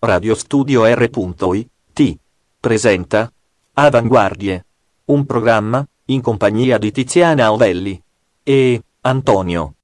radiostudio.r.it presenta Avanguardie, un programma in compagnia di Tiziana Ovelli e Antonio.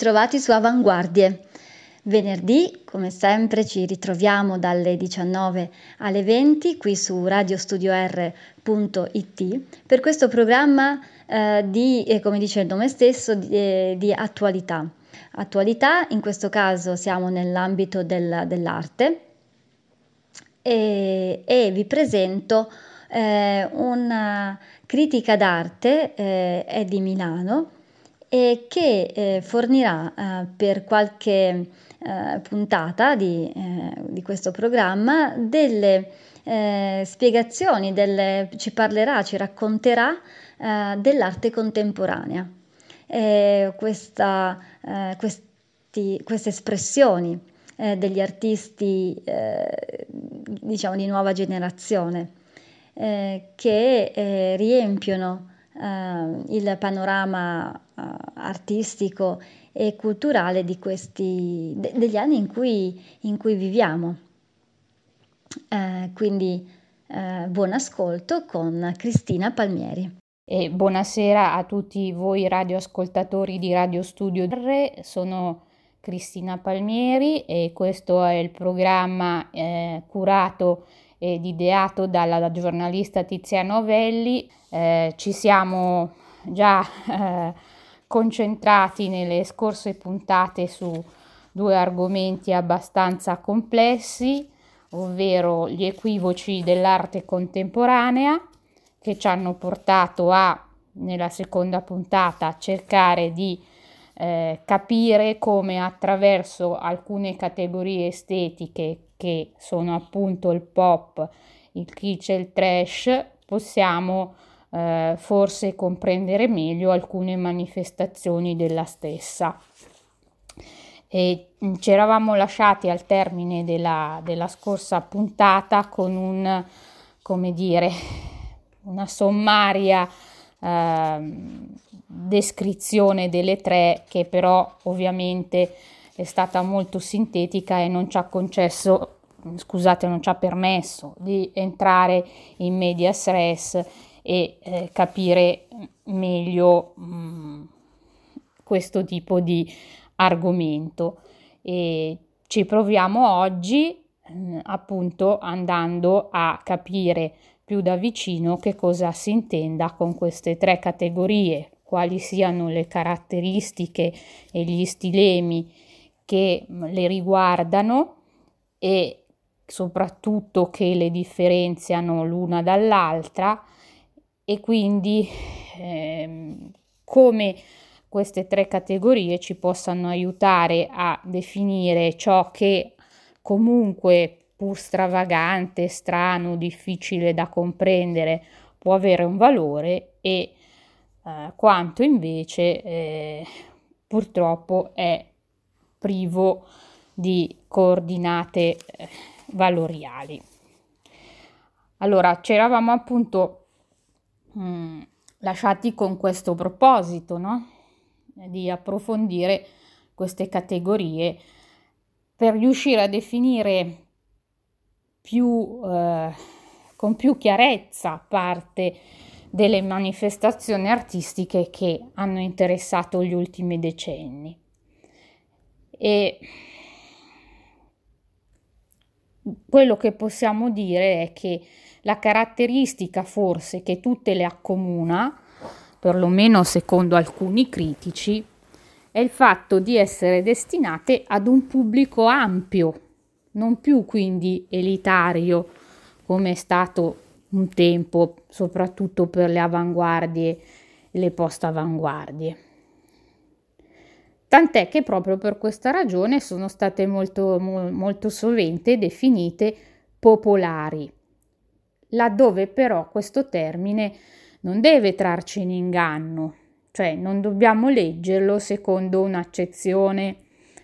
Ritrovati su Avanguardie. Venerdì, come sempre, ci ritroviamo dalle 19 alle 20 qui su radiostudio.r.it per questo programma eh, di, eh, come dice il nome stesso, di, eh, di, attualità. Attualità, in questo caso siamo nell'ambito del, dell'arte e, e, vi presento eh, una critica d'arte, eh, è di Milano, e che eh, fornirà eh, per qualche eh, puntata di, eh, di, questo programma delle eh, spiegazioni, delle, ci parlerà, ci racconterà eh, dell'arte contemporanea. Questa, questi, queste espressioni degli artisti diciamo di nuova generazione che riempiono il panorama uh, artistico e culturale questi, de, degli anni in cui, in cui viviamo. Uh, quindi uh, buon ascolto con Cristina Palmieri. E buonasera a tutti voi radioascoltatori di Radio Studio R, sono Cristina Palmieri e questo è il programma eh, curato ed ideato dalla giornalista Tiziana Ovelli. Eh, ci siamo già eh, concentrati nelle scorse puntate su due argomenti abbastanza complessi, ovvero gli equivoci dell'arte contemporanea, che ci hanno portato a, nella seconda puntata, cercare di eh, capire come attraverso alcune categorie estetiche che sono appunto il pop, il kitsch e il trash, possiamo eh, forse comprendere meglio alcune manifestazioni della stessa. E mm, ci eravamo lasciati al termine della, della scorsa puntata con un, come dire, una sommaria eh, descrizione delle tre che però ovviamente è stata molto sintetica e non ci ha concesso scusate non ci ha permesso di entrare in medias res e eh, capire meglio mh, mm, questo tipo di argomento. E ci proviamo oggi mh, mm, appunto andando a capire più da vicino che cosa si intenda con queste tre categorie, quali siano le caratteristiche e gli stilemi che le riguardano e soprattutto che le differenziano l'una dall'altra e quindi ehm, come queste tre categorie ci possano aiutare a definire ciò che comunque pur stravagante, strano, difficile da comprendere può avere un valore e eh, quanto invece eh, purtroppo è privo di coordinate eh, valoriali. Allora, ci eravamo appunto Mm, lasciati con questo proposito, no? di approfondire queste categorie per riuscire a definire più, eh, con più chiarezza parte delle manifestazioni artistiche che hanno interessato gli ultimi decenni. E quello che possiamo dire è che la caratteristica forse che tutte le accomuna, perlomeno secondo alcuni critici, è il fatto di essere destinate ad un pubblico ampio, non più quindi elitario come è stato un tempo, soprattutto per le avanguardie e le post-avanguardie. Tant'è che proprio per questa ragione sono state molto, molto sovente definite popolari, laddove però questo termine non deve trarci in inganno, cioè non dobbiamo leggerlo secondo un'accezione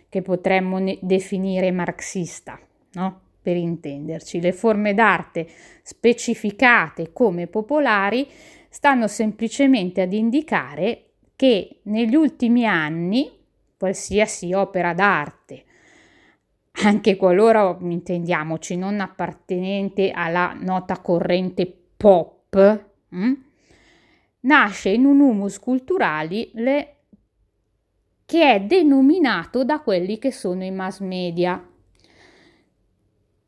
che potremmo ne- definire marxista, no? Per intenderci, le forme d'arte specificate come popolari stanno semplicemente ad indicare che negli ultimi anni qualsiasi opera d'arte, anche qualora intendiamoci non appartenente alla nota corrente pop, mh? Hm, nasce in un humus culturale che è denominato da quelli che sono i mass media,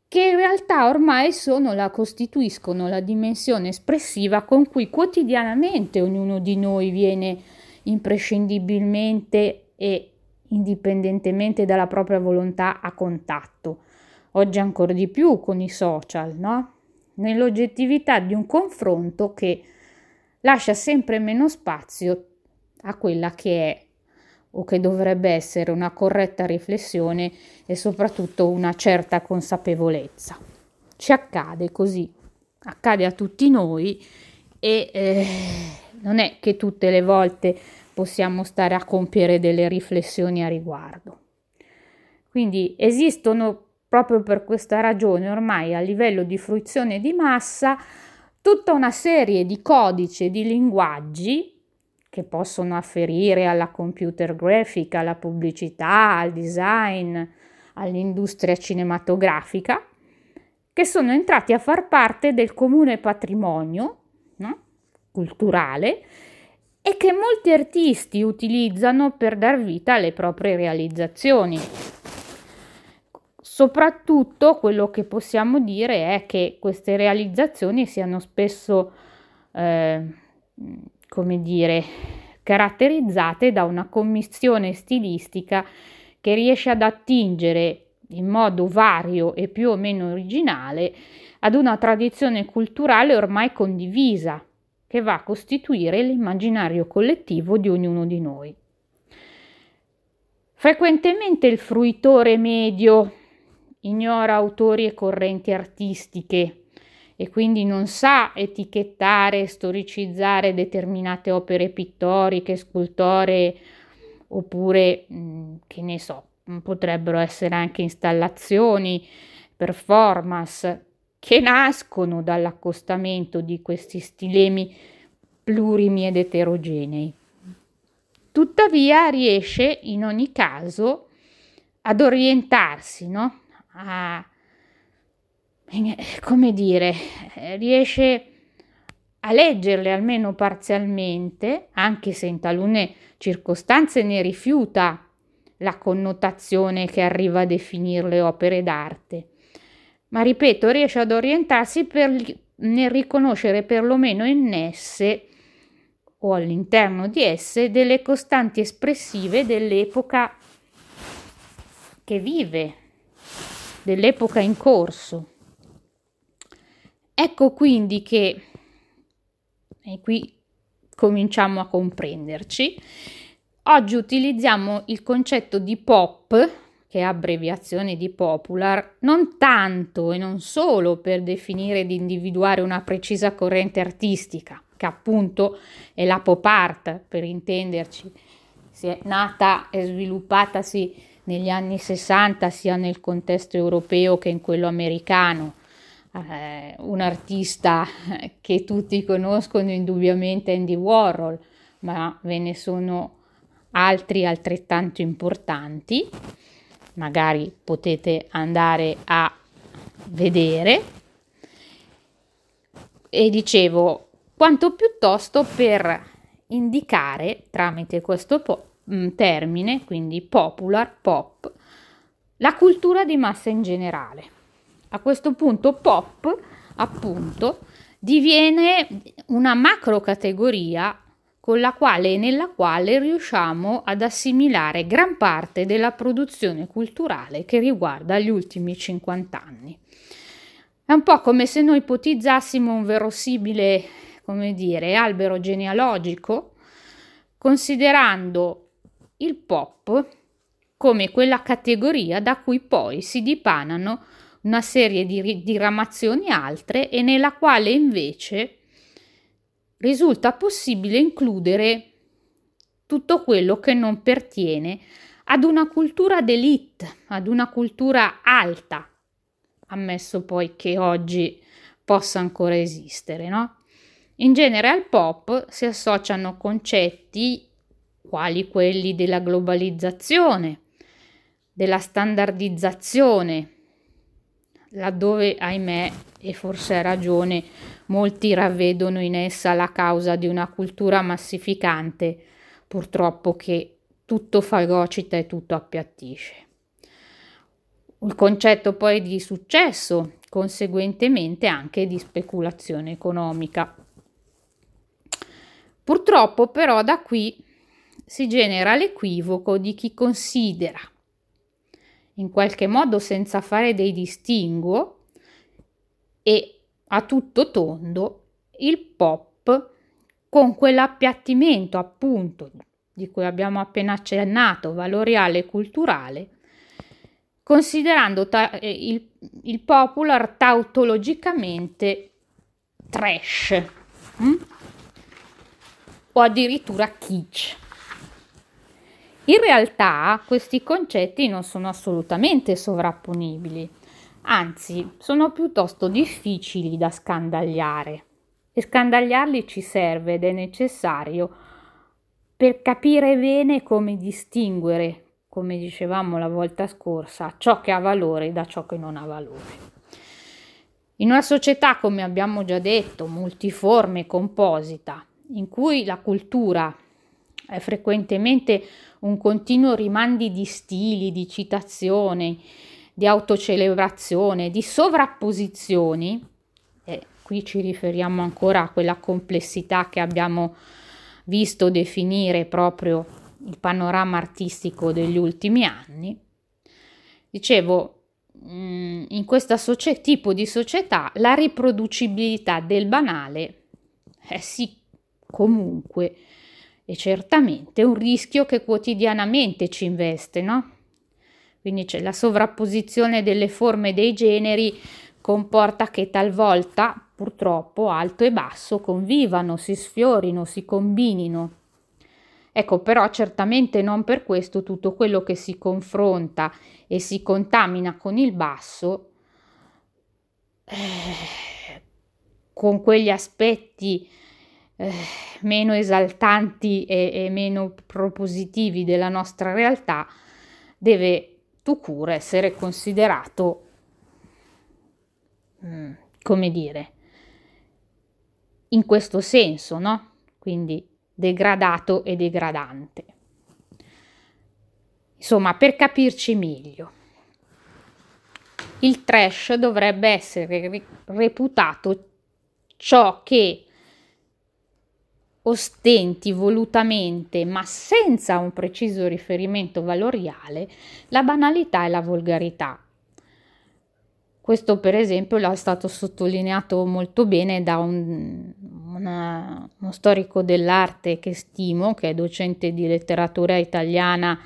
che in realtà ormai sono la, costituiscono la dimensione espressiva con cui quotidianamente ognuno di noi viene imprescindibilmente e indipendentemente dalla propria volontà a contatto. Oggi ancora di più con i social, no? Nell'oggettività di un confronto che lascia sempre meno spazio a quella che è o che dovrebbe essere una corretta riflessione e soprattutto una certa consapevolezza. Ci accade così, accade a tutti noi e eh, non è che tutte le volte possiamo stare a compiere delle riflessioni a riguardo. Quindi esistono proprio per questa ragione ormai a livello di fruizione di massa tutta una serie di codici e di linguaggi che possono afferire alla computer grafica, alla pubblicità, al design, all'industria cinematografica, che sono entrati a far parte del comune patrimonio no? culturale e che molti artisti utilizzano per dar vita alle proprie realizzazioni. Soprattutto quello che possiamo dire è che queste realizzazioni siano spesso, eh, come dire, caratterizzate da una commissione stilistica che riesce ad attingere in modo vario e più o meno originale ad una tradizione culturale ormai condivisa, che va a costituire l'immaginario collettivo di ognuno di noi. Frequentemente il fruitore medio ignora autori e correnti artistiche e quindi non sa etichettare storicizzare determinate opere pittoriche, scultoree oppure mm, che ne so, potrebbero essere anche installazioni, performance che nascono dall'accostamento di questi stilemi plurimi ed eterogenei. Tuttavia riesce in ogni caso ad orientarsi, no? a, come dire, riesce a leggerle almeno parzialmente, anche se in talune circostanze ne rifiuta la connotazione che arriva a definirle opere d'arte. Ma ripeto, riesce ad orientarsi per, nel riconoscere perlomeno in esse o all'interno di esse delle costanti espressive dell'epoca che vive, dell'epoca in corso. Ecco quindi che, e qui cominciamo a comprenderci, oggi utilizziamo il concetto di pop, che è abbreviazione di popular, non tanto e non solo per definire ed individuare una precisa corrente artistica, che appunto è la pop art, per intenderci, si è nata e sviluppatasi negli anni 60 sia nel contesto europeo che in quello americano. Eh, un artista che tutti conoscono indubbiamente Andy Warhol, ma ve ne sono altri altrettanto importanti, magari potete andare a vedere. E dicevo, quanto piuttosto per indicare tramite questo po- Mm, termine, quindi popular, pop, la cultura di massa in generale. A questo punto pop, appunto, diviene una macro categoria con la quale e nella quale riusciamo ad assimilare gran parte della produzione culturale che riguarda gli ultimi 50 anni. È un po' come se noi ipotizzassimo un verosimile, come dire, albero genealogico, considerando il pop come quella categoria da cui poi si dipanano una serie di diramazioni altre e nella quale invece risulta possibile includere tutto quello che non pertiene ad una cultura d'élite, ad una cultura alta, ammesso poi che oggi possa ancora esistere, no? In genere al pop si associano concetti quali quelli della globalizzazione, della standardizzazione, laddove, ahimè, e forse ha ragione, molti ravvedono in essa la causa di una cultura massificante, purtroppo che tutto fagocita e tutto appiattisce. Il concetto poi di successo, conseguentemente anche di speculazione economica. Purtroppo però da qui si genera l'equivoco di chi considera in qualche modo senza fare dei distinguo e a tutto tondo il pop con quell'appiattimento appunto di cui abbiamo appena accennato, valoriale e culturale, considerando ta- eh, il, il, popular tautologicamente trash hm? o addirittura kitsch. In realtà questi concetti non sono assolutamente sovrapponibili, anzi sono piuttosto difficili da scandagliare. E scandagliarli ci serve ed è necessario per capire bene come distinguere, come dicevamo la volta scorsa, ciò che ha valore da ciò che non ha valore. In una società, come abbiamo già detto, multiforme e composita, in cui la cultura è frequentemente un continuo rimandi di stili, di citazioni, di autocelebrazione, di sovrapposizioni, e qui ci riferiamo ancora a quella complessità che abbiamo visto definire proprio il panorama artistico degli ultimi anni, dicevo, mm, in questo socie- tipo di società la riproducibilità del banale è sì comunque e certamente un rischio che quotidianamente ci investe, no? Quindi c'è la sovrapposizione delle forme dei generi comporta che talvolta, purtroppo, alto e basso convivano, si sfiorino, si combinino. Ecco, però certamente non per questo tutto quello che si confronta e si contamina con il basso, eh, con quegli aspetti eh, meno esaltanti e, e, meno propositivi della nostra realtà, deve tu cura essere considerato, mm, come dire, in questo senso, no? Quindi degradato e degradante. Insomma, per capirci meglio, il trash dovrebbe essere reputato ciò che ostenti volutamente, ma senza un preciso riferimento valoriale, la banalità e la volgarità. Questo per esempio è stato sottolineato molto bene da un, una, uno storico dell'arte che stimo, che è docente di letteratura italiana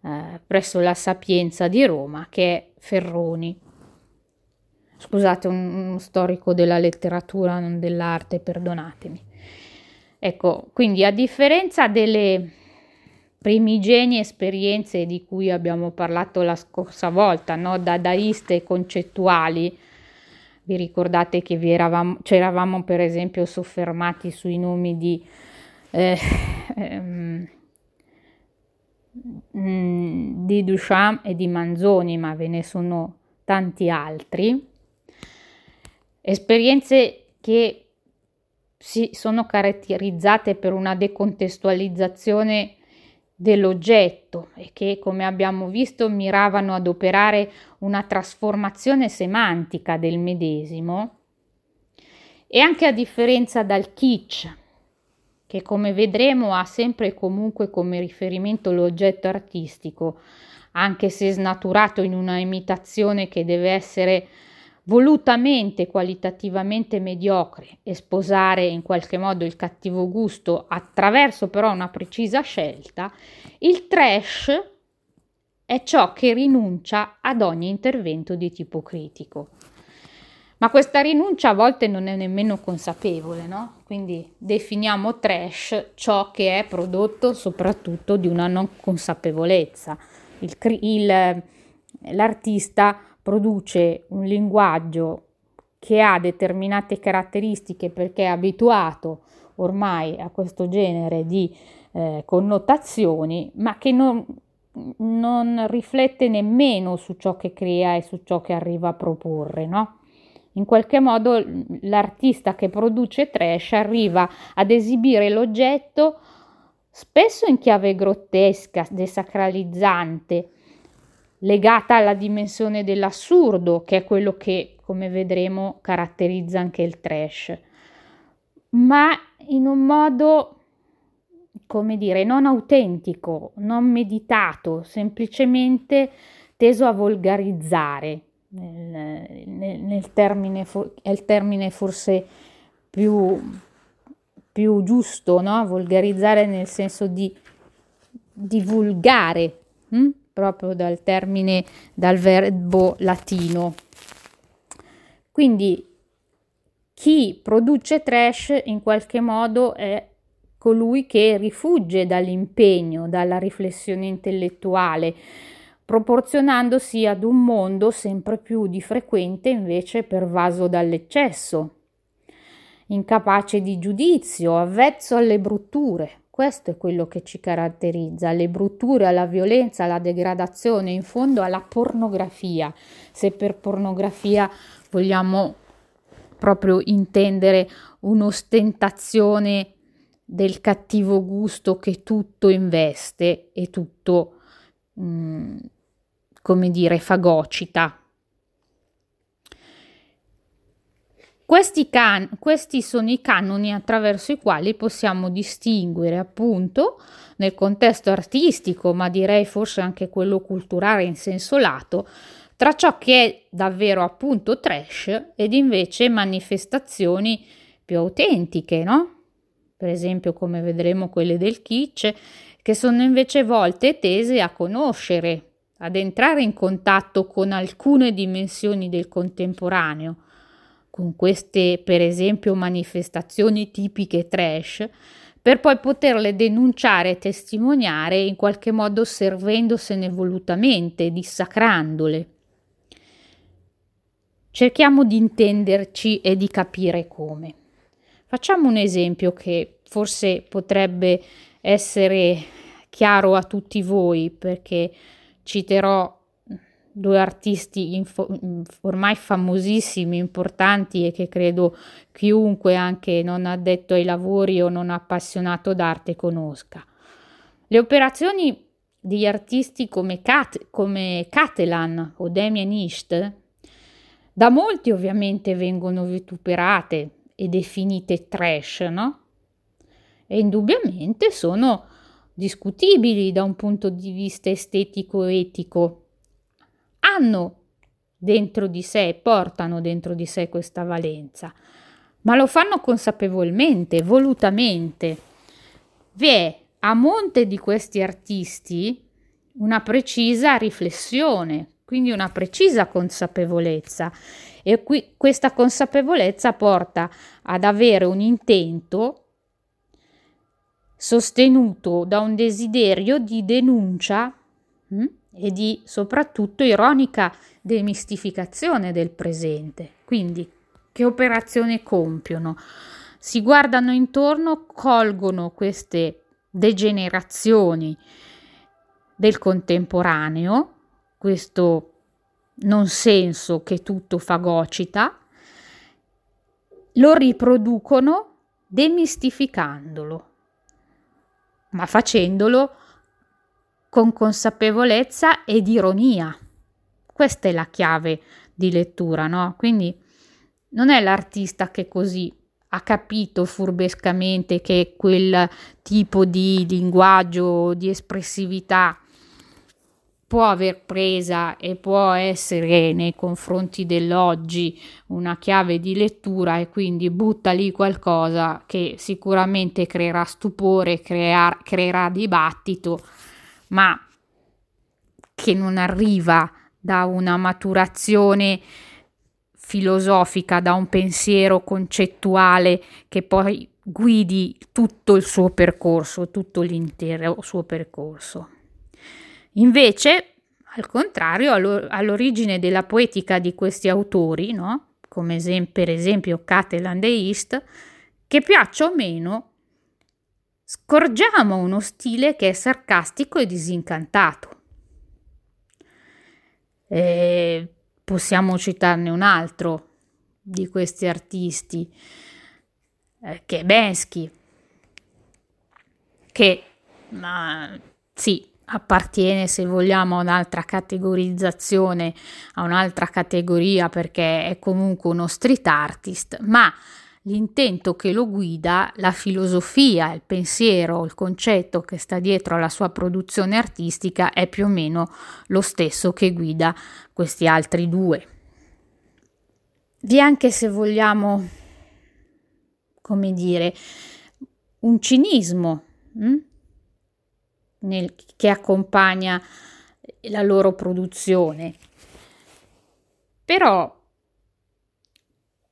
eh, presso la Sapienza di Roma, che è Ferroni. Scusate, un, uno storico della letteratura, non dell'arte, perdonatemi. Ecco, quindi a differenza delle primigenie esperienze di cui abbiamo parlato la scorsa volta, no? dadaiste concettuali, vi ricordate che vi eravamo, ci eravamo per esempio soffermati sui nomi di, eh, ehm, mm, di Duchamp e di Manzoni, ma ve ne sono tanti altri. Esperienze che si sono caratterizzate per una decontestualizzazione dell'oggetto e che, come abbiamo visto, miravano ad operare una trasformazione semantica del medesimo, e anche a differenza dal kitsch, che come vedremo ha sempre e comunque come riferimento l'oggetto artistico, anche se snaturato in una imitazione che deve essere volutamente qualitativamente mediocre e sposare in qualche modo il cattivo gusto attraverso però una precisa scelta, il trash è ciò che rinuncia ad ogni intervento di tipo critico. Ma questa rinuncia a volte non è nemmeno consapevole, no? Quindi definiamo trash ciò che è prodotto soprattutto di una non consapevolezza. Il, il, l'artista produce un linguaggio che ha determinate caratteristiche perché è abituato ormai a questo genere di eh, connotazioni, ma che non, non, riflette nemmeno su ciò che crea e su ciò che arriva a proporre, no? In qualche modo l'artista che produce trash arriva ad esibire l'oggetto spesso in chiave grottesca, desacralizzante, legata alla dimensione dell'assurdo, che è quello che, come vedremo, caratterizza anche il trash, ma in un modo, come dire, non autentico, non meditato, semplicemente teso a volgarizzare. Nel, nel, nel termine, è il termine forse più, più giusto, no? volgarizzare nel senso di divulgare. Hm? Proprio dal termine, dal verbo latino. Quindi chi produce trash in qualche modo è colui che rifugge dall'impegno, dalla riflessione intellettuale, proporzionandosi ad un mondo sempre più di frequente invece pervaso dall'eccesso, incapace di giudizio, avvezzo alle brutture, questo è quello che ci caratterizza, le brutture, la violenza, la degradazione, in fondo alla pornografia. Se per pornografia vogliamo proprio intendere un'ostentazione del cattivo gusto che tutto investe e tutto, mh, mm, come dire, fagocita. Questi, can- questi sono i canoni attraverso i quali possiamo distinguere appunto nel contesto artistico, ma direi forse anche quello culturale in senso lato, tra ciò che è davvero appunto trash ed invece manifestazioni più autentiche, no? Per esempio, come vedremo quelle del kitsch, che sono invece volte tese a conoscere, ad entrare in contatto con alcune dimensioni del contemporaneo, con queste per esempio manifestazioni tipiche trash, per poi poterle denunciare e testimoniare in qualche modo servendosene volutamente, dissacrandole. Cerchiamo di intenderci e di capire come. Facciamo un esempio che forse potrebbe essere chiaro a tutti voi perché citerò due artisti info, ormai famosissimi, importanti e che credo chiunque anche non addetto ai lavori o non appassionato d'arte conosca. Le operazioni di artisti come, Cat, come Catalan o Damien Hirst da molti ovviamente vengono vituperate e definite trash, no? E indubbiamente sono discutibili da un punto di vista estetico-etico hanno dentro di sé, portano dentro di sé questa valenza, ma lo fanno consapevolmente, volutamente. Vi è a monte di questi artisti una precisa riflessione, quindi una precisa consapevolezza e qui questa consapevolezza porta ad avere un intento sostenuto da un desiderio di denuncia hm? E di soprattutto ironica demistificazione del presente. Quindi, che operazione compiono? Si guardano intorno, colgono queste degenerazioni del contemporaneo, questo non senso che tutto fagocita, lo riproducono demistificandolo, ma facendolo con consapevolezza ed ironia. Questa è la chiave di lettura, no? Quindi non è l'artista che così ha capito furbescamente che quel tipo di linguaggio, di espressività può aver presa e può essere nei confronti dell'oggi una chiave di lettura e quindi butta lì qualcosa che sicuramente creerà stupore, crear, creerà dibattito, ma che non arriva da una maturazione filosofica, da un pensiero concettuale che poi guidi tutto il suo percorso, tutto l'intero suo percorso. Invece, al contrario, all'origine della poetica di questi autori, no? come esem- per esempio Catalan e East, che piaccia o meno, scorgiamo uno stile che è sarcastico e disincantato. E Possiamo citarne un altro di questi artisti, eh, che è Bensky, che ma, sì, appartiene, se vogliamo, a un'altra categorizzazione, a un'altra categoria perché è comunque uno street artist, ma l'intento che lo guida, la filosofia, il pensiero, il concetto che sta dietro alla sua produzione artistica è più o meno lo stesso che guida questi altri due. Vi è anche, se vogliamo, come dire, un cinismo hm? nel, che accompagna la loro produzione. Però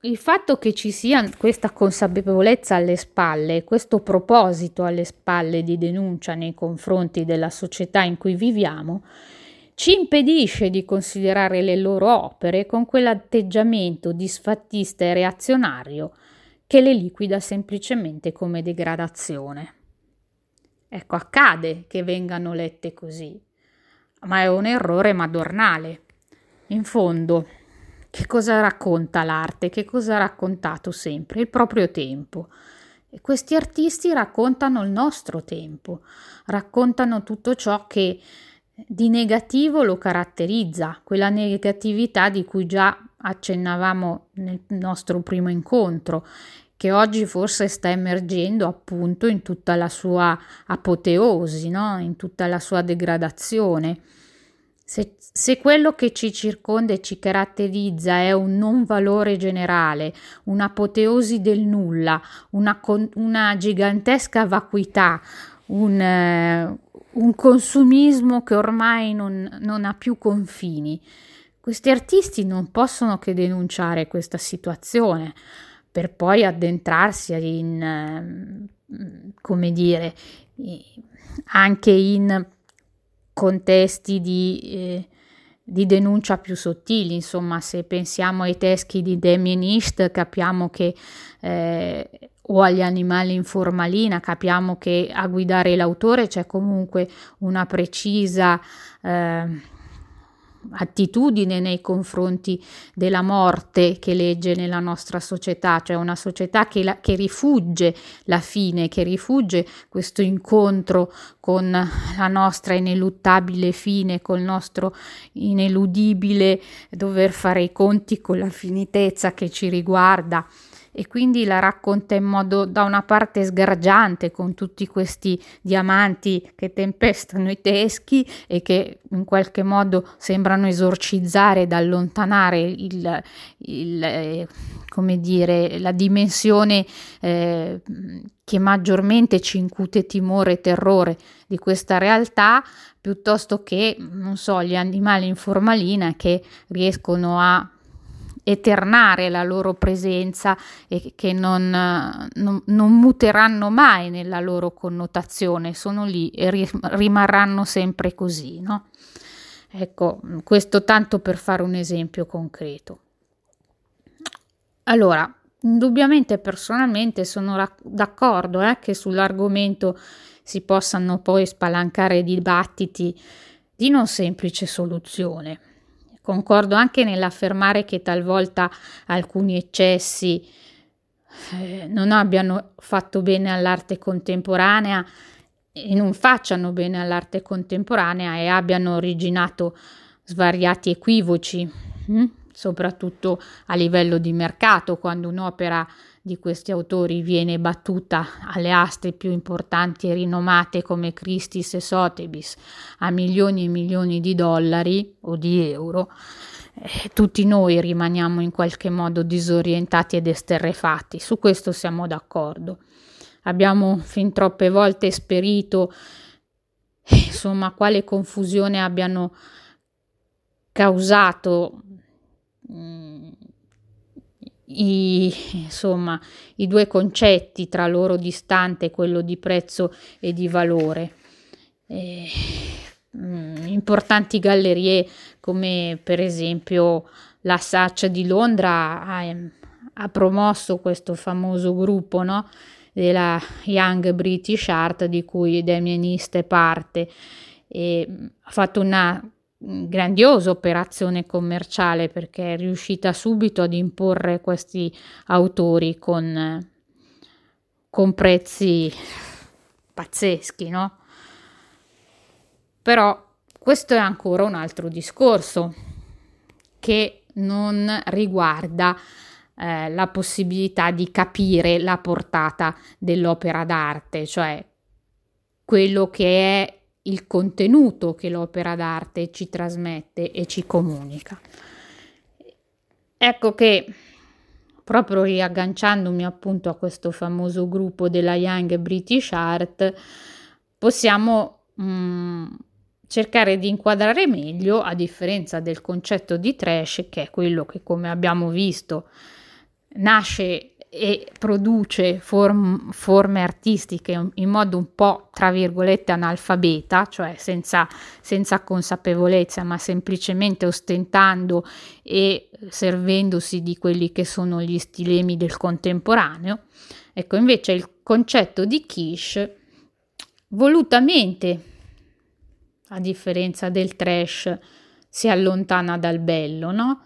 il fatto che ci sia questa consapevolezza alle spalle, questo proposito alle spalle di denuncia nei confronti della società in cui viviamo, ci impedisce di considerare le loro opere con quell'atteggiamento disfattista e reazionario che le liquida semplicemente come degradazione. Ecco, accade che vengano lette così, ma è un errore madornale. In fondo, che cosa racconta l'arte? Che cosa ha raccontato sempre? Il proprio tempo. E questi artisti raccontano il nostro tempo, raccontano tutto ciò che di negativo lo caratterizza, quella negatività di cui già accennavamo nel nostro primo incontro, che oggi forse sta emergendo appunto in tutta la sua apoteosi, no? in tutta la sua degradazione. Se, se, quello che ci circonda e ci caratterizza è un non valore generale, un'apoteosi del nulla, una, una gigantesca vacuità, un, eh, un, consumismo che ormai non, non ha più confini, questi artisti non possono che denunciare questa situazione per poi addentrarsi in, eh, come dire, anche in contesti di, eh, di, denuncia più sottili, insomma se pensiamo ai teschi di Damien East capiamo che eh, o agli animali in formalina capiamo che a guidare l'autore c'è comunque una precisa eh, attitudine nei confronti della morte che legge nella nostra società, cioè una società che, la, che rifugge la fine, che rifugge questo incontro con la nostra ineluttabile fine, col nostro ineludibile dover fare i conti con la finitezza che ci riguarda e quindi la racconta in modo da una parte sgargiante con tutti questi diamanti che tempestano i teschi e che in qualche modo sembrano esorcizzare ed allontanare il, il eh, come dire, la dimensione eh, che maggiormente ci incute timore e terrore di questa realtà piuttosto che, non so, gli animali in formalina che riescono a eternare la loro presenza e che non, non, non, muteranno mai nella loro connotazione, sono lì e rimarranno sempre così, no? Ecco, questo tanto per fare un esempio concreto. Allora, indubbiamente personalmente sono rac- d'accordo eh, che sull'argomento si possano poi spalancare dibattiti di non semplice soluzione Concordo anche nell'affermare che talvolta alcuni eccessi eh, non abbiano fatto bene all'arte contemporanea e non facciano bene all'arte contemporanea e abbiano originato svariati equivoci, hm? soprattutto a livello di mercato, quando un'opera di questi autori viene battuta alle aste più importanti e rinomate come Christie's e Sotheby's a milioni e milioni di dollari o di euro, eh, tutti noi rimaniamo in qualche modo disorientati ed esterrefatti. Su questo siamo d'accordo. Abbiamo fin troppe volte esperito insomma quale confusione abbiano causato mm, i, insomma, i due concetti tra loro distanti, quello di prezzo e di valore. Eh, mh, importanti gallerie come per esempio la Saccia di Londra ha, ha promosso questo famoso gruppo no? della Young British Art di cui Damien East è parte e ha fatto una grandiosa operazione commerciale perché è riuscita subito ad imporre questi autori con, con prezzi pazzeschi, no? Però questo è ancora un altro discorso che non riguarda eh, la possibilità di capire la portata dell'opera d'arte, cioè quello che è il contenuto che l'opera d'arte ci trasmette e ci comunica. Ecco che proprio riagganciandomi appunto a questo famoso gruppo della Young British Art, possiamo mh, mm, cercare di inquadrare meglio, a differenza del concetto di trash, che è quello che come abbiamo visto nasce e produce form, forme artistiche in modo un po' tra virgolette analfabeta, cioè senza, senza consapevolezza, ma semplicemente ostentando e servendosi di quelli che sono gli stilemi del contemporaneo. Ecco, invece il concetto di quiche volutamente, a differenza del trash, si allontana dal bello, no?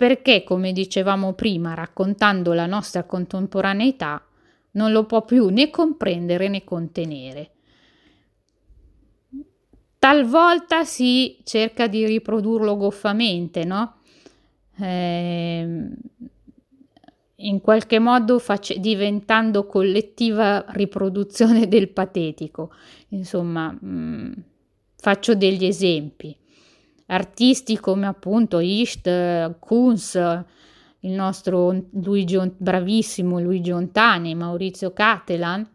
Perché, come dicevamo prima, raccontando la nostra contemporaneità, non lo può più né comprendere né contenere. Talvolta si cerca di riprodurlo goffamente, no? Eh, in qualche modo face- diventando collettiva riproduzione del patetico. Insomma, mh, mm, faccio degli esempi artisti come appunto Isht, Kunz, il nostro Luigi, bravissimo Luigi Ontani, Maurizio Catelan,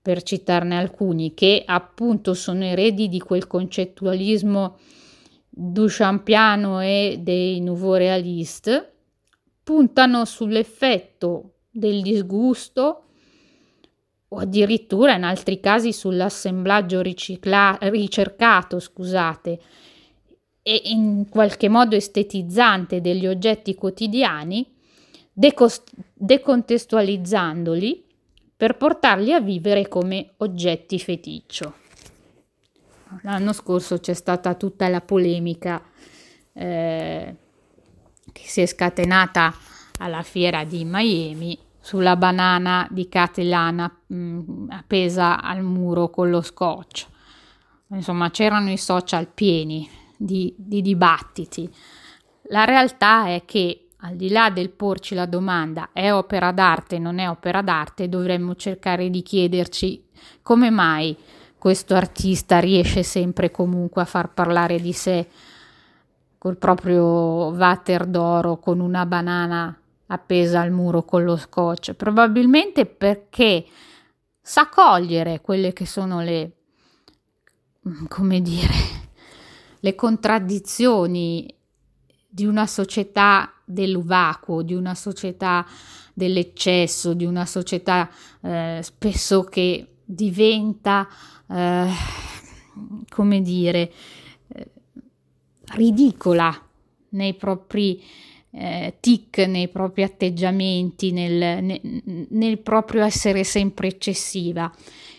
per citarne alcuni, che appunto sono eredi di quel concettualismo duchampiano e dei nouveau realiste, puntano sull'effetto del disgusto o addirittura in altri casi sull'assemblaggio ricicla- ricercato, scusate, e in qualche modo estetizzante degli oggetti quotidiani, decost- decontestualizzandoli per portarli a vivere come oggetti feticcio. L'anno scorso c'è stata tutta la polemica eh, che si è scatenata alla fiera di Miami sulla banana di Catelana mh, mm, appesa al muro con lo scotch. Insomma, c'erano i social pieni di, di dibattiti. La realtà è che al di là del porci la domanda è opera d'arte, non è opera d'arte, dovremmo cercare di chiederci come mai questo artista riesce sempre comunque a far parlare di sé col proprio water d'oro, con una banana appesa al muro con lo scotch. Probabilmente perché sa cogliere quelle che sono le, come dire, le contraddizioni di una società del vacuo, di una società dell'eccesso, di una società eh, spesso che diventa, eh, come dire, eh, ridicola nei propri eh, tic, nei propri atteggiamenti, nel, nel, nel proprio essere sempre eccessiva.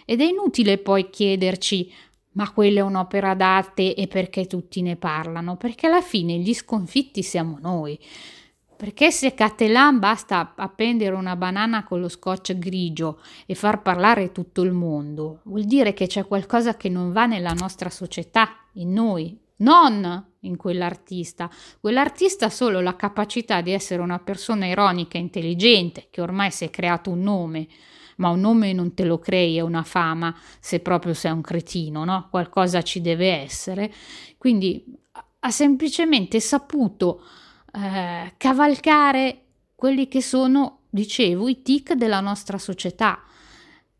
Ed è inutile poi chiederci ma quella è un'opera d'arte e perché tutti ne parlano? Perché alla fine gli sconfitti siamo noi. Perché se Catelan basta appendere una banana con lo scotch grigio e far parlare tutto il mondo, vuol dire che c'è qualcosa che non va nella nostra società, in noi, non in quell'artista. Quell'artista ha solo la capacità di essere una persona ironica e intelligente, che ormai si è creato un nome, ma un nome non te lo crei, è una fama se proprio sei un cretino, no? Qualcosa ci deve essere. Quindi ha semplicemente saputo eh, cavalcare quelli che sono, dicevo, i tic della nostra società.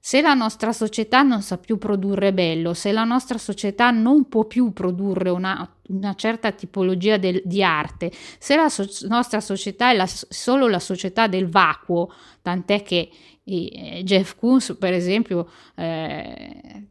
Se la nostra società non sa più produrre bello, se la nostra società non può più produrre una, una certa tipologia del, di arte, se la so- nostra società è la, solo la società del vacuo, tant'è che eh, Jeff Koons, per esempio, eh,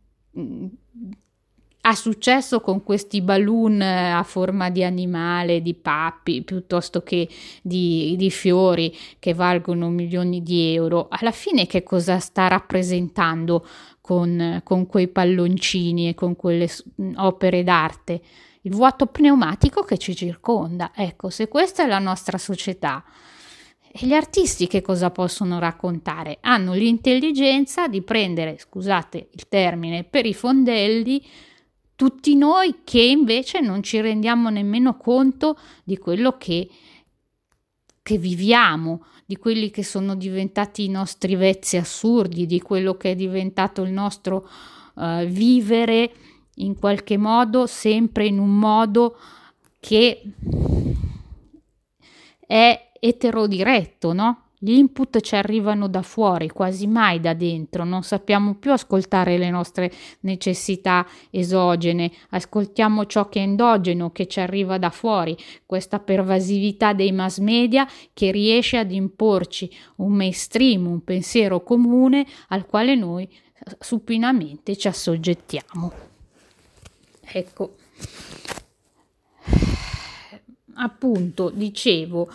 ha successo con questi balloon eh, a forma di animale, di pappi, piuttosto che di, di, fiori che valgono milioni di euro. Alla fine che cosa sta rappresentando con, con quei palloncini e con quelle opere d'arte? Il vuoto pneumatico che ci circonda. Ecco, se questa è la nostra società, e gli artisti che cosa possono raccontare? Hanno l'intelligenza di prendere, scusate il termine, per i fondelli tutti noi che invece non ci rendiamo nemmeno conto di quello che, che viviamo, di quelli che sono diventati i nostri vezzi assurdi, di quello che è diventato il nostro uh, vivere in qualche modo, sempre in un modo che è eterodiretto, no? Gli input ci arrivano da fuori, quasi mai da dentro, non sappiamo più ascoltare le nostre necessità esogene, ascoltiamo ciò che è endogeno, che ci arriva da fuori, questa pervasività dei mass media che riesce ad imporci un mainstream, un pensiero comune al quale noi supinamente ci assoggettiamo. Ecco, appunto, dicevo,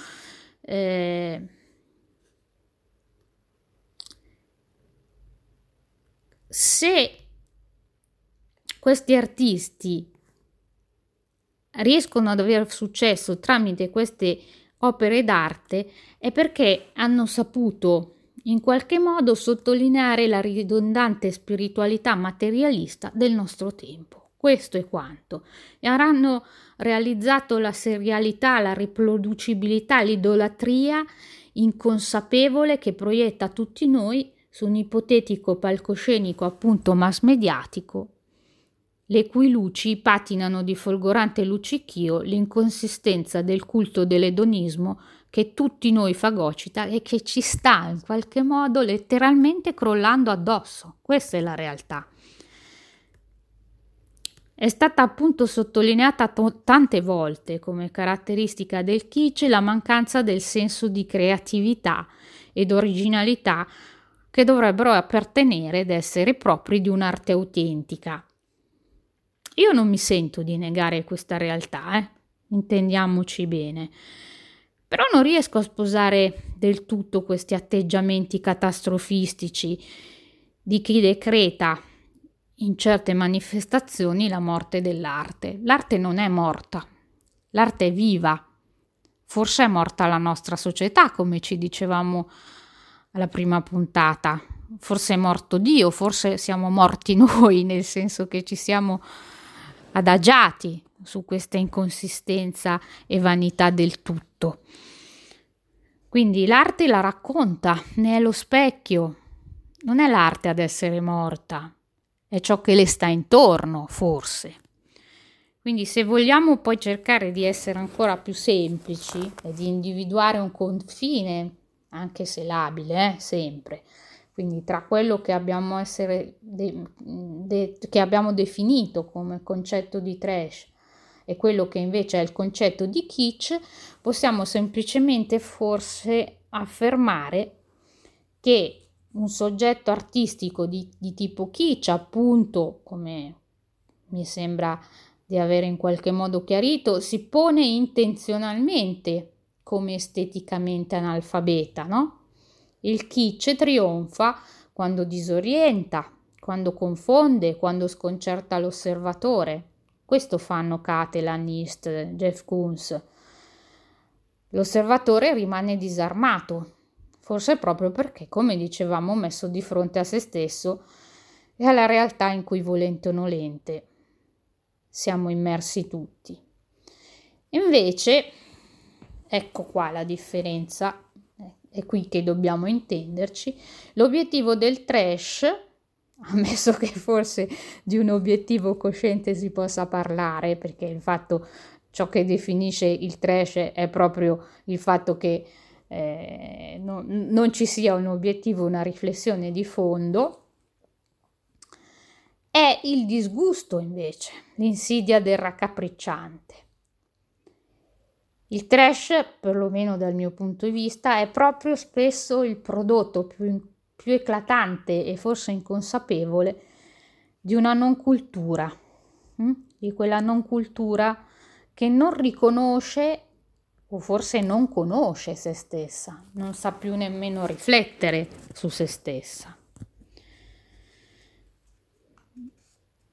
eh, se questi artisti riescono ad avere successo tramite queste opere d'arte è perché hanno saputo in qualche modo sottolineare la ridondante spiritualità materialista del nostro tempo. Questo è quanto. E avranno realizzato la serialità, la riproducibilità, l'idolatria inconsapevole che proietta tutti noi su un ipotetico palcoscenico appunto mass mediatico, le cui luci patinano di folgorante luccichio l'inconsistenza del culto dell'edonismo che tutti noi fagocita e che ci sta in qualche modo letteralmente crollando addosso. Questa è la realtà. È stata appunto sottolineata to- tante volte come caratteristica del kitsch la mancanza del senso di creatività ed originalità che dovrebbero appartenere ed essere propri di un'arte autentica. Io non mi sento di negare questa realtà, eh? intendiamoci bene, però non riesco a sposare del tutto questi atteggiamenti catastrofistici di chi decreta in certe manifestazioni la morte dell'arte. L'arte non è morta, l'arte è viva. Forse è morta la nostra società, come ci dicevamo alla prima puntata. Forse è morto Dio, forse siamo morti noi, nel senso che ci siamo adagiati su questa inconsistenza e vanità del tutto. Quindi l'arte la racconta, ne è lo specchio. Non è l'arte ad essere morta, è ciò che le sta intorno, forse. Quindi se vogliamo poi cercare di essere ancora più semplici e di individuare un confine anche se labile, eh, sempre. Quindi tra quello che abbiamo, essere de- de- che abbiamo definito come concetto di trash e quello che invece è il concetto di kitsch, possiamo semplicemente forse affermare che un soggetto artistico di, di tipo kitsch, appunto, come mi sembra di avere in qualche modo chiarito, si pone intenzionalmente come esteticamente analfabeta, no? Il kitsch trionfa quando disorienta, quando confonde, quando sconcerta l'osservatore. Questo fanno Catelan, East, Jeff Koons. l'osservatore rimane disarmato, forse proprio perché, come dicevamo, messo di fronte a se stesso e alla realtà in cui volente o nolente siamo immersi tutti. Invece, ecco qua la differenza, è qui che dobbiamo intenderci, l'obiettivo del trash, ammesso che forse di un obiettivo cosciente si possa parlare, perché il fatto, ciò che definisce il trash è proprio il fatto che eh, non, non ci sia un obiettivo, una riflessione di fondo, è il disgusto invece, l'insidia del raccapricciante. Il trash, perlomeno dal mio punto di vista, è proprio spesso il prodotto più, più eclatante e forse inconsapevole di una non cultura, hm? di quella non cultura che non riconosce o forse non conosce se stessa, non sa più nemmeno riflettere su se stessa.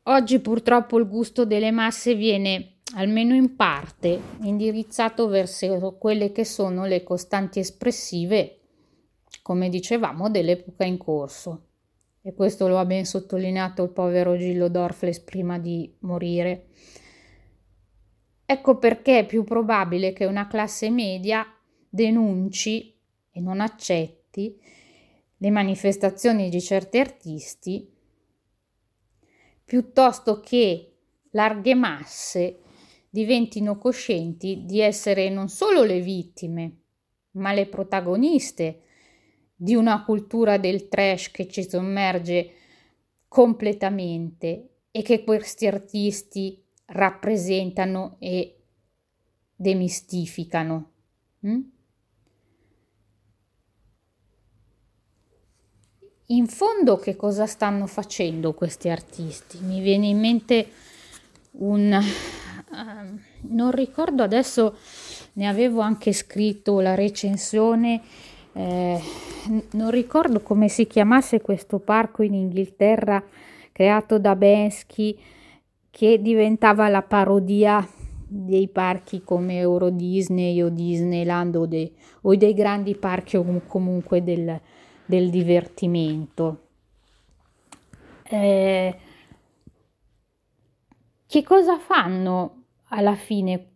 Oggi purtroppo il gusto delle masse viene, almeno in parte, indirizzato verso quelle che sono le costanti espressive, come dicevamo, dell'epoca in corso. E questo lo ha ben sottolineato il povero Gillo Dorfles prima di morire. Ecco perché è più probabile che una classe media denunci e non accetti le manifestazioni di certi artisti piuttosto che larghe masse diventino coscienti di essere non solo le vittime, ma le protagoniste di una cultura del trash che ci sommerge completamente e che questi artisti rappresentano e demistificano. Mm? In fondo che cosa stanno facendo questi artisti? Mi viene in mente un... Uh, non ricordo adesso, ne avevo anche scritto la recensione, eh, non ricordo come si chiamasse questo parco in Inghilterra creato da Bensky che diventava la parodia dei parchi come Euro Disney o Disneyland o, de, o dei grandi parchi o comunque del, del divertimento. Eh, che cosa fanno alla fine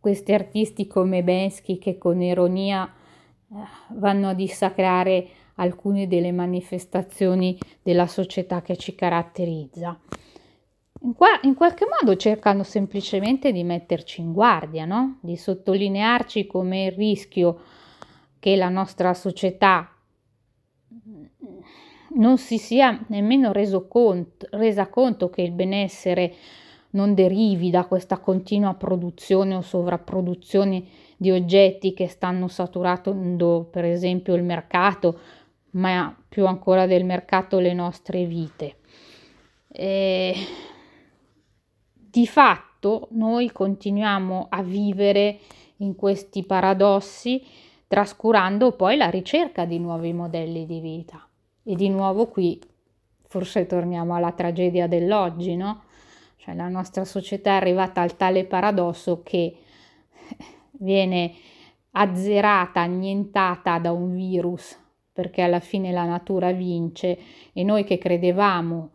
questi artisti come Bensky che con ironia eh, vanno a dissacrare alcune delle manifestazioni della società che ci caratterizza? In, qua, in, qualche modo cercano semplicemente di metterci in guardia, no? di sottolinearci come il rischio che la nostra società non si sia nemmeno conto, resa conto che il benessere non derivi da questa continua produzione o sovrapproduzione di oggetti che stanno saturando per esempio il mercato, ma più ancora del mercato le nostre vite. E di fatto noi continuiamo a vivere in questi paradossi trascurando poi la ricerca di nuovi modelli di vita. E di nuovo qui forse torniamo alla tragedia dell'oggi, no? Cioè la nostra società è arrivata al tale paradosso che viene azzerata, annientata da un virus, perché alla fine la natura vince. E noi che credevamo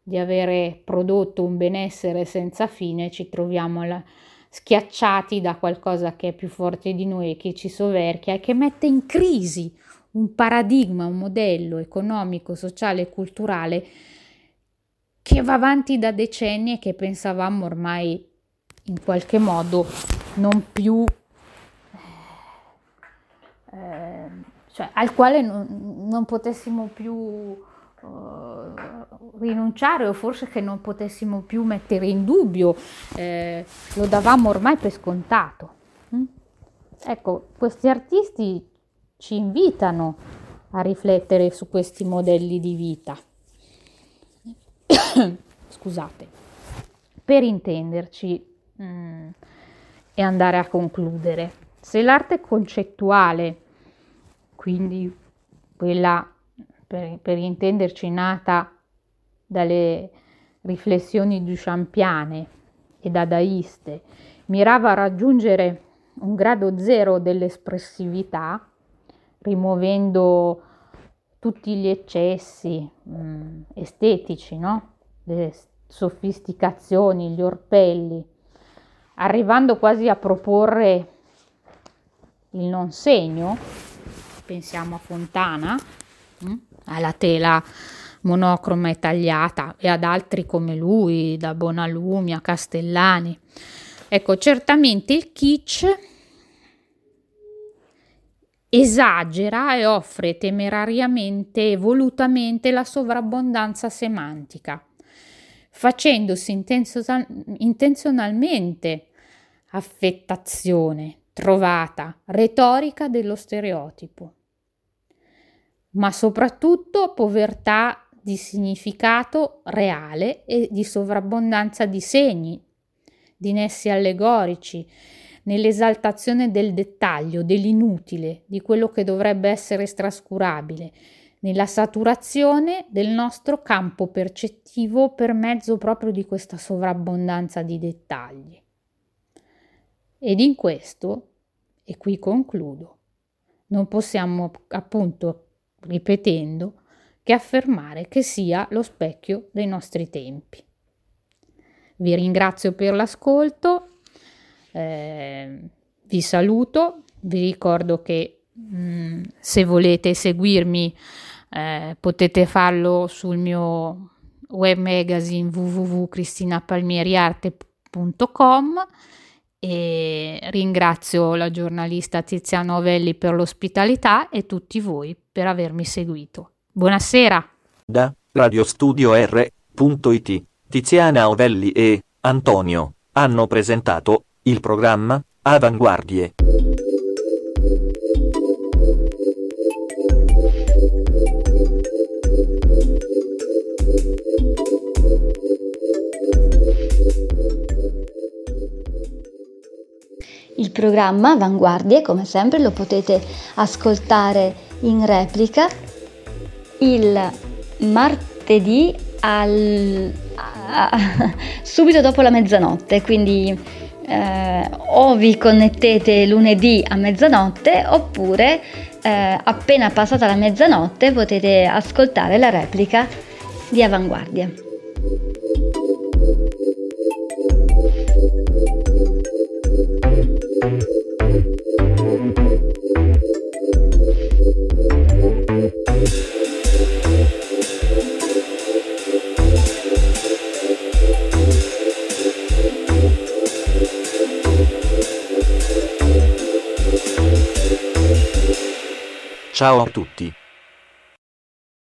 di avere prodotto un benessere senza fine ci troviamo la, schiacciati da qualcosa che è più forte di noi e che ci soverchia e che mette in crisi un paradigma, un modello economico, sociale e culturale che va avanti da decenni e che pensavamo ormai in qualche modo non più eh, cioè al quale non, non potessimo più uh, rinunciare o forse che non potessimo più mettere in dubbio, eh, lo davamo ormai per scontato. Mm? Ecco, questi artisti ci invitano a riflettere su questi modelli di vita. Scusate, per intenderci mm, e andare a concludere, se l'arte concettuale, quindi quella per, per intenderci nata dalle riflessioni duchampiane e dadaiste, mirava a raggiungere un grado zero dell'espressività, rimuovendo tutti gli eccessi mh, mm, estetici, no? le sofisticazioni, gli orpelli, arrivando quasi a proporre il non segno, pensiamo a Fontana, mh? Mm, alla tela monocroma e tagliata e ad altri come lui, da Bonalumi a Castellani. Ecco, certamente il kitsch esagera e offre temerariamente e volutamente la sovrabbondanza semantica, facendosi intenzionalmente affettazione, trovata, retorica dello stereotipo, ma soprattutto povertà di significato reale e di sovrabbondanza di segni, di nessi allegorici, nell'esaltazione del dettaglio, dell'inutile, di quello che dovrebbe essere trascurabile, nella saturazione del nostro campo percettivo per mezzo proprio di questa sovrabbondanza di dettagli. Ed in questo, e qui concludo, non possiamo appunto, ripetendo, che affermare che sia lo specchio dei nostri tempi. Vi ringrazio per l'ascolto eh, vi saluto, vi ricordo che mh, mm, se volete seguirmi eh, potete farlo sul mio web magazine www.cristinapalmieriarte.com e ringrazio la giornalista Tiziana Ovelli per l'ospitalità e tutti voi per avermi seguito. Buonasera. Da radiostudio R.it Tiziana Ovelli e Antonio hanno presentato il programma Avanguardie. Il programma Avanguardie, come sempre, lo potete ascoltare in replica il martedì al, subito dopo la mezzanotte, quindi eh, o vi connettete lunedì a mezzanotte oppure eh, appena passata la mezzanotte potete ascoltare la replica di Avanguardia. Ciao a tutti.